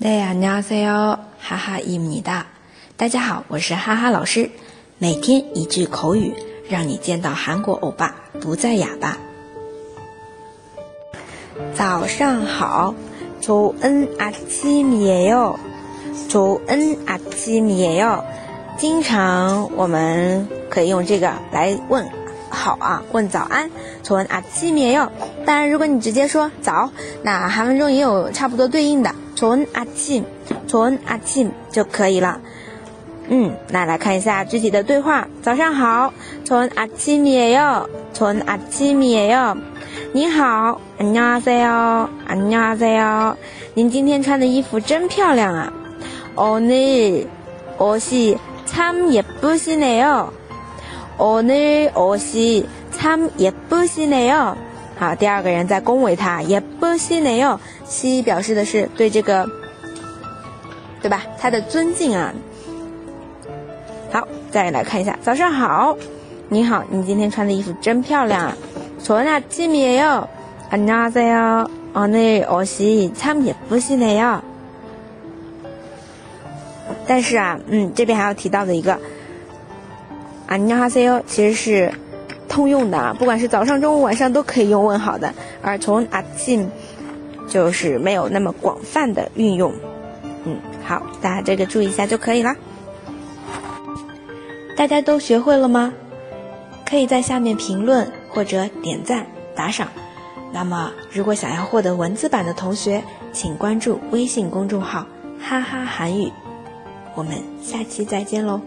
네 안녕하세요. 하하입니다. 大家好，我是哈哈老师。每天一句口语，让你见到韩国欧巴不再哑巴。早上好，좋은아침이에 요。 좋은아침이에 요。 经常我们可以用这个来问好啊，问早安。좋은아침이에 요。 当然，如果你直接说早，那韩文中也有差不多对应的。 从阿庆，从阿庆就可以了。嗯，那来看一下具体的对话。早上好，从阿庆米哟，从阿庆米哟。你好，안녕하세 요， 안녕하세 요。 您今天穿的衣服真漂亮啊。오늘옷이참예쁘시네 요。 오늘옷이참예쁘시네 요。 好，第二个人在恭维他，也不西内哟，西表示的是对这个，对吧？他的尊敬啊。好，再来看一下，早上好，你好，你今天穿的衣服真漂亮啊。从那见面哟，안녕하세 요， 오늘옷이참예쁘시네 요。 但是啊，嗯，这边还要提到的一个，안녕하세 요， 其实是。 通用的啊，不管是早上、中午、晚上都可以用问号的。而从阿进，就是没有那么广泛的运用。嗯，好，大家这个注意一下就可以啦。大家都学会了吗？可以在下面评论或者点赞打赏。那么如果想要获得文字版的同学，请关注微信公众号哈哈韩语。我们下期再见喽，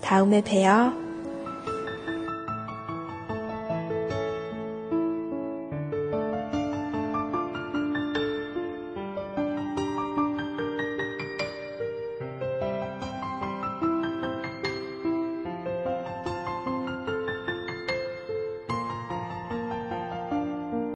塔欧妹陪哦。